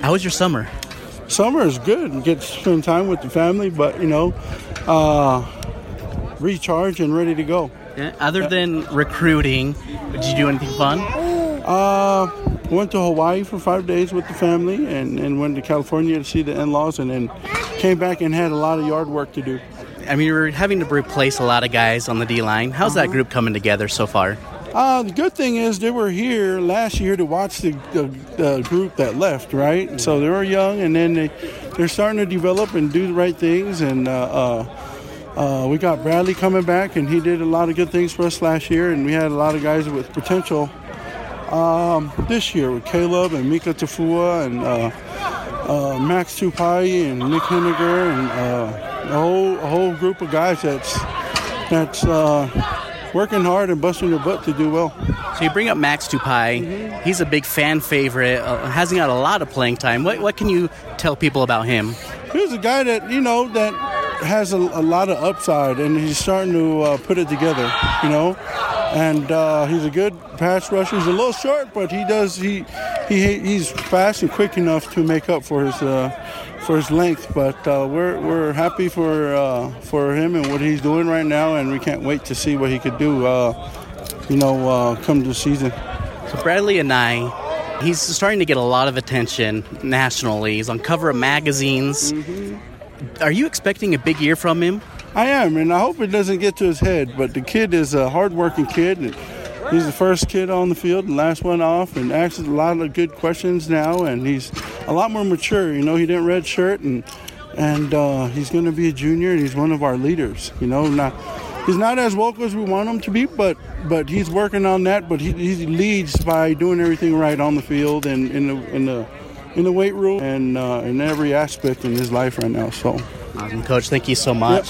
How was your summer? Summer is good. Get to spend time with the family, but you know, uh, recharge and ready to go. Yeah, Other than recruiting, did you do anything fun? Uh, went to Hawaii for five days with the family, and, and went to California to see the in-laws, and then came back and had a lot of yard work to do. I mean, we're having to replace a lot of guys on the D line. How's that group coming together so far? Uh, the good thing is they were here last year to watch the, the, the group that left, right? So they were young, and then they they're starting to develop and do the right things. And uh, uh, uh, we got Bradlee coming back, and he did a lot of good things for us last year. And we had a lot of guys with potential um, this year with Caleb and Mika Tafua and uh, uh, Max Tupai and Nick Heninger and a whole a whole group of guys that's that's working hard and busting their butt to do well. So you bring up Max Tupai. He's a big fan favorite. Uh, hasn't got a lot of playing time. What, what can you tell people about him? He's a guy that you know that has a, a lot of upside, and he's starting to uh, put it together. You know, and uh, he's a good pass rusher. He's a little short, but he does he he he's fast and quick enough to make up for his uh, for his length. But uh, we're we're happy for uh, for him and what he's doing right now, and we can't wait to see what he could do. Uh, you know, uh, come the season. So Bradlee Anae, he's starting to get a lot of attention nationally. He's on cover of magazines. Are you expecting a big year from him? I am, and I hope it doesn't get to his head. But the kid is a hardworking kid, and he's the first kid on the field and last one off, and asks a lot of good questions now. And he's a lot more mature. You know, he didn't red shirt, and and uh, he's going to be a junior, and he's one of our leaders. You know, not he's not as vocal as we want him to be, but but he's working on that. But he, he leads by doing everything right on the field and in the in the in the weight room and uh, in every aspect in his life right now. So. Awesome, Coach. Thank you so much.